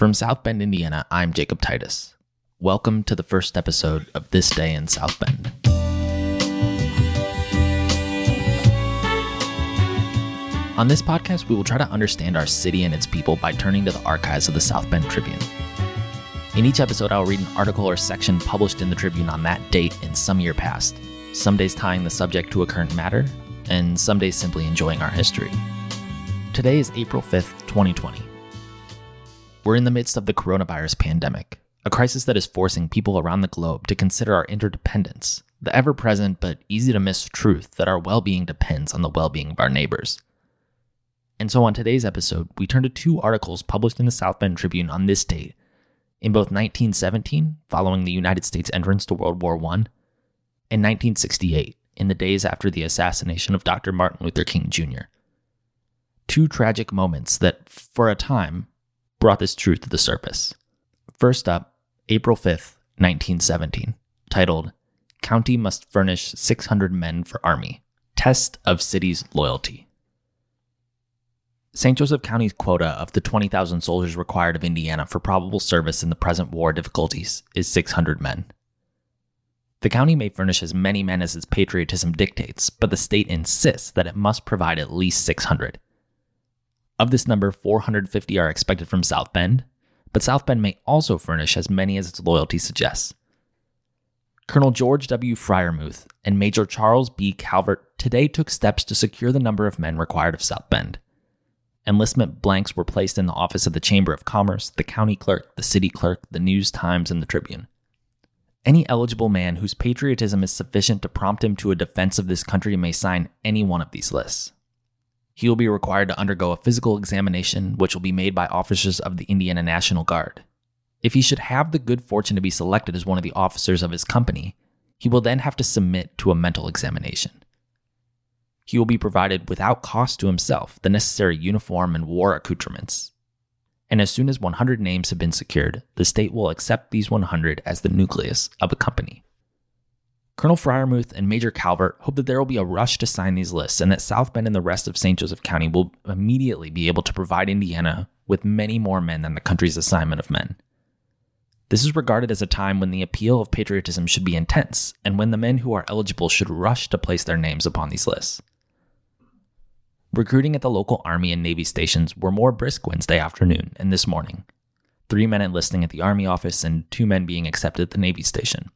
From South Bend, Indiana, I'm Jacob Titus. Welcome to the first episode of This Day in South Bend. On this podcast, we will try to understand our city and its people by turning to the archives of the South Bend Tribune. In each episode, I'll read an article or section published in the Tribune on that date in some year past, some days tying the subject to a current matter, and some days simply enjoying our history. Today is April 5th, 2020. We're in the midst of the coronavirus pandemic, a crisis that is forcing people around the globe to consider our interdependence, the ever present but easy to miss truth that our well being depends on the well being of our neighbors. And so on today's episode, we turn to two articles published in the South Bend Tribune on this date, in both 1917, following the United States entrance to World War I, and 1968, in the days after the assassination of Dr. Martin Luther King Jr. Two tragic moments that, for a time, brought this truth to the surface. First up, April 5th, 1917, titled County Must Furnish 600 Men for Army Test of City's Loyalty. St. Joseph County's quota of the 20,000 soldiers required of Indiana for probable service in the present war difficulties is 600 men. The county may furnish as many men as its patriotism dictates, but the state insists that it must provide at least 600. Of this number, 450 are expected from South Bend, but South Bend may also furnish as many as its loyalty suggests. Colonel George W. Freiermuth and Major Charles B. Calvert today took steps to secure the number of men required of South Bend. Enlistment blanks were placed in the office of the Chamber of Commerce, the county clerk, the city clerk, the News Times, and the Tribune. Any eligible man whose patriotism is sufficient to prompt him to a defense of this country may sign any one of these lists. He will be required to undergo a physical examination, which will be made by officers of the Indiana National Guard. If he should have the good fortune to be selected as one of the officers of his company, he will then have to submit to a mental examination. He will be provided without cost to himself the necessary uniform and war accoutrements. And as soon as 100 names have been secured, the state will accept these 100 as the nucleus of a company. Colonel Freiermuth and Major Calvert hope that there will be a rush to sign these lists and that South Bend and the rest of St. Joseph County will immediately be able to provide Indiana with many more men than the country's assignment of men. This is regarded as a time when the appeal of patriotism should be intense and when the men who are eligible should rush to place their names upon these lists. Recruiting at the local Army and Navy stations were more brisk Wednesday afternoon and this morning. Three men enlisting at the Army office and two men being accepted at the Navy station.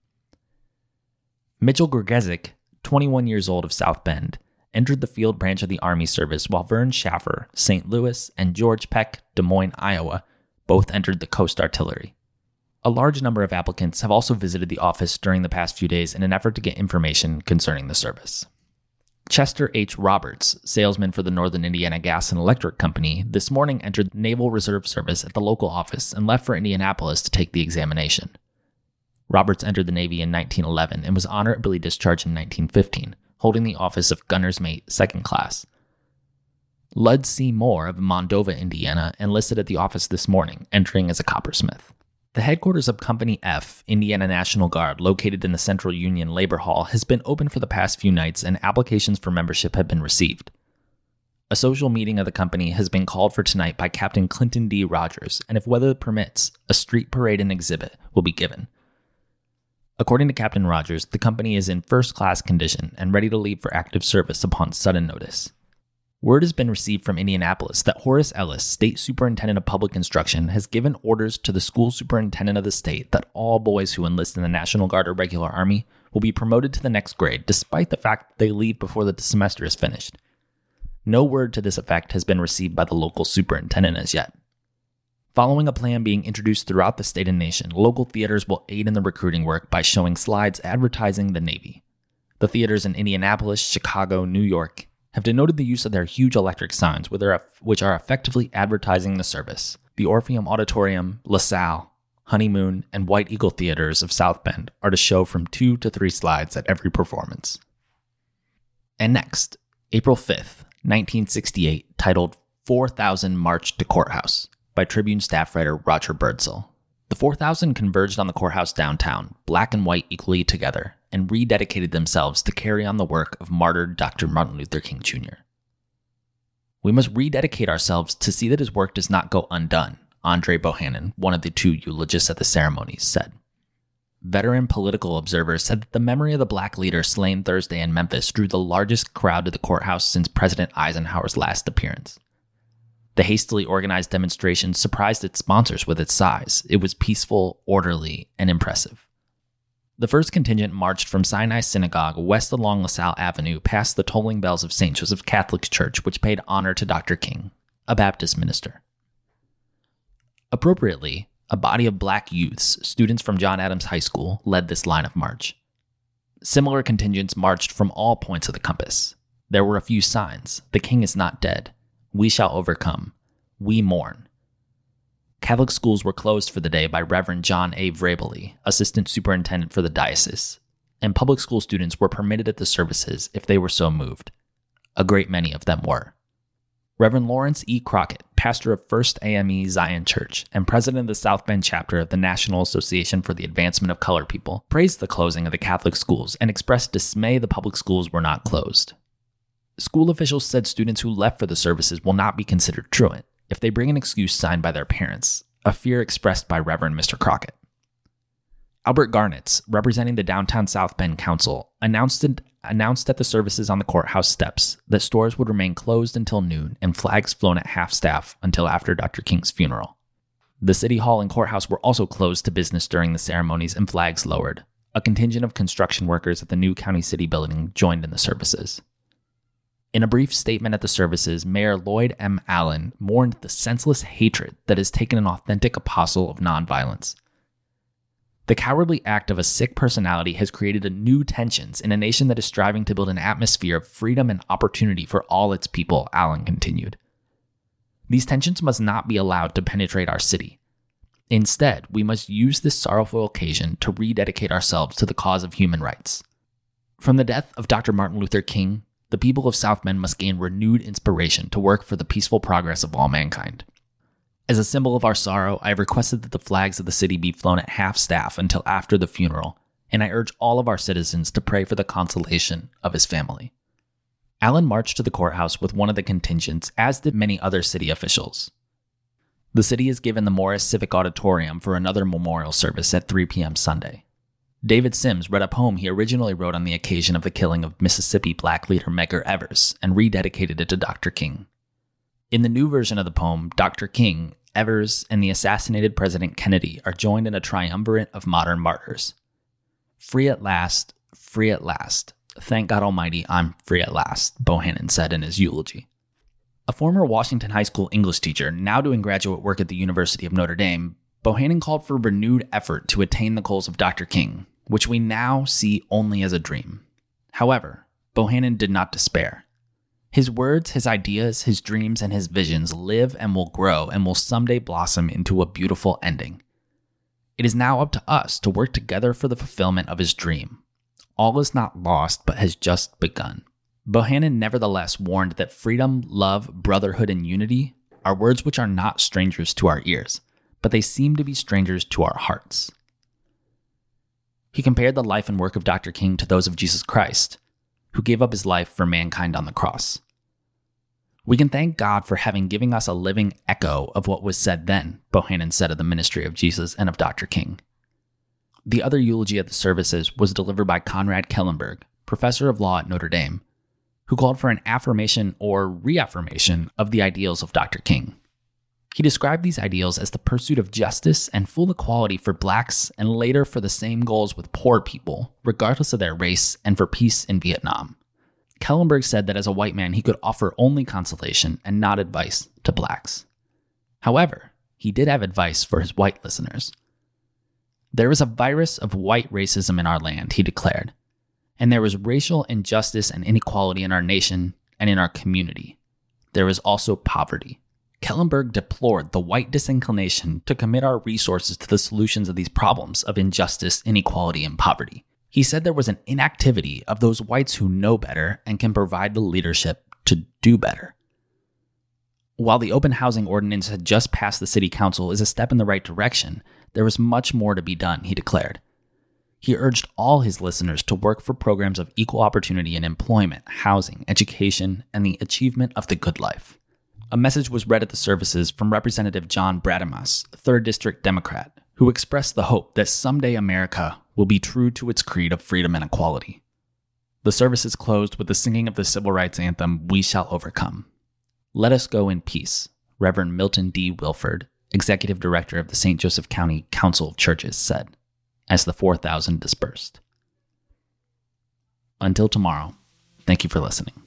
Mitchell Gregezik, 21 years old of South Bend, entered the field branch of the Army service while Vern Schaffer, St. Louis, and George Peck, Des Moines, Iowa, both entered the Coast Artillery. A large number of applicants have also visited the office during the past few days in an effort to get information concerning the service. Chester H. Roberts, salesman for the Northern Indiana Gas and Electric Company, this morning entered Naval Reserve Service at the local office and left for Indianapolis to take the examination. Roberts entered the Navy in 1911 and was honorably discharged in 1915, holding the office of gunner's mate second class. Lud C. Moore of Mondova, Indiana, enlisted at the office this morning, entering as a coppersmith. The headquarters of Company F, Indiana National Guard, located in the Central Union Labor Hall, has been open for the past few nights and applications for membership have been received. A social meeting of the company has been called for tonight by Captain Clinton D. Rogers, and if weather permits, a street parade and exhibit will be given. According to Captain Rogers, the company is in first class condition and ready to leave for active service upon sudden notice. Word has been received from Indianapolis that Horace Ellis, State Superintendent of Public Instruction, has given orders to the school superintendent of the state that all boys who enlist in the National Guard or regular Army will be promoted to the next grade, despite the fact that they leave before the semester is finished. No word to this effect has been received by the local superintendent as yet. Following a plan being introduced throughout the state and nation, local theaters will aid in the recruiting work by showing slides advertising the Navy. The theaters in Indianapolis, Chicago, New York have denoted the use of their huge electric signs, which are effectively advertising the service. The Orpheum Auditorium, LaSalle, Honeymoon, and White Eagle theaters of South Bend are to show from two to three slides at every performance. And next, April 5th, 1968, titled 4000 March to Courthouse by Tribune staff writer Roger Birdsell. The 4,000 converged on the courthouse downtown, black and white equally together, and rededicated themselves to carry on the work of martyred Dr. Martin Luther King Jr. We must rededicate ourselves to see that his work does not go undone, Andre Bohannon, one of the two eulogists at the ceremonies, said. Veteran political observers said that the memory of the black leader slain Thursday in Memphis drew the largest crowd to the courthouse since President Eisenhower's last appearance. The hastily organized demonstration surprised its sponsors with its size. It was peaceful, orderly, and impressive. The first contingent marched from Sinai Synagogue west along LaSalle Avenue past the tolling bells of St. Joseph Catholic Church, which paid honor to Dr. King, a Baptist minister. Appropriately, a body of black youths, students from John Adams High School, led this line of march. Similar contingents marched from all points of the compass. There were a few signs The king is not dead. We shall overcome. We mourn. Catholic schools were closed for the day by Reverend John A. Vrabely, assistant superintendent for the diocese, and public school students were permitted at the services if they were so moved. A great many of them were. Reverend Lawrence E. Crockett, pastor of First AME Zion Church and president of the South Bend chapter of the National Association for the Advancement of Colored People, praised the closing of the Catholic schools and expressed dismay the public schools were not closed. School officials said students who left for the services will not be considered truant if they bring an excuse signed by their parents, a fear expressed by Reverend Mr. Crockett. Albert Garnitz, representing the downtown South Bend Council, announced announced at the services on the courthouse steps that stores would remain closed until noon and flags flown at half staff until after Dr. King's funeral. The city hall and courthouse were also closed to business during the ceremonies and flags lowered. A contingent of construction workers at the new county city building joined in the services. In a brief statement at the services, Mayor Lloyd M. Allen mourned the senseless hatred that has taken an authentic apostle of nonviolence the cowardly act of a sick personality has created new tensions in a nation that is striving to build an atmosphere of freedom and opportunity for all its people, Allen continued. These tensions must not be allowed to penetrate our city. Instead, we must use this sorrowful occasion to rededicate ourselves to the cause of human rights. From the death of Dr. Martin Luther King, the people of South Bend must gain renewed inspiration to work for the peaceful progress of all mankind. As a symbol of our sorrow, I have requested that the flags of the city be flown at half staff until after the funeral, and I urge all of our citizens to pray for the consolation of his family. Allen marched to the courthouse with one of the contingents, as did many other city officials. The city has given the Morris Civic Auditorium for another memorial service at 3 p.m. Sunday. David Sims read a poem he originally wrote on the occasion of the killing of Mississippi black leader Medgar Evers and rededicated it to Dr. King. In the new version of the poem, Dr. King, Evers, and the assassinated President Kennedy are joined in a triumvirate of modern martyrs. Free at last, free at last. Thank God Almighty, I'm free at last, Bohannon said in his eulogy. A former Washington High School English teacher, now doing graduate work at the University of Notre Dame, Bohannon called for renewed effort to attain the goals of Dr. King, which we now see only as a dream. However, Bohannon did not despair. His words, his ideas, his dreams, and his visions live and will grow and will someday blossom into a beautiful ending. It is now up to us to work together for the fulfillment of his dream. All is not lost, but has just begun. Bohannon nevertheless warned that freedom, love, brotherhood, and unity are words which are not strangers to our ears, but they seem to be strangers to our hearts. He compared the life and work of Dr. King to those of Jesus Christ, who gave up his life for mankind on the cross. We can thank God for having given us a living echo of what was said then, Bohannon said of the ministry of Jesus and of Dr. King. The other eulogy at the services was delivered by Conrad Kellenberg, professor of law at Notre Dame, who called for an affirmation or reaffirmation of the ideals of Dr. King. He described these ideals as the pursuit of justice and full equality for blacks and later for the same goals with poor people, regardless of their race, and for peace in Vietnam. Kellenberg said that as a white man, he could offer only consolation and not advice to blacks. However, he did have advice for his white listeners. There is a virus of white racism in our land, he declared, and there is racial injustice and inequality in our nation and in our community. There is also poverty. Kellenberg deplored the white disinclination to commit our resources to the solutions of these problems of injustice, inequality, and poverty. He said there was an inactivity of those whites who know better and can provide the leadership to do better. While the open housing ordinance had just passed the city council is a step in the right direction, there was much more to be done, he declared. He urged all his listeners to work for programs of equal opportunity in employment, housing, education, and the achievement of the good life. A message was read at the services from Representative John Brademas, 3rd District Democrat, who expressed the hope that someday America will be true to its creed of freedom and equality. The services closed with the singing of the civil rights anthem, We Shall Overcome. Let us go in peace, Reverend Milton D. Wilford, Executive Director of the St. Joseph County Council of Churches, said, as the 4,000 dispersed. Until tomorrow, thank you for listening.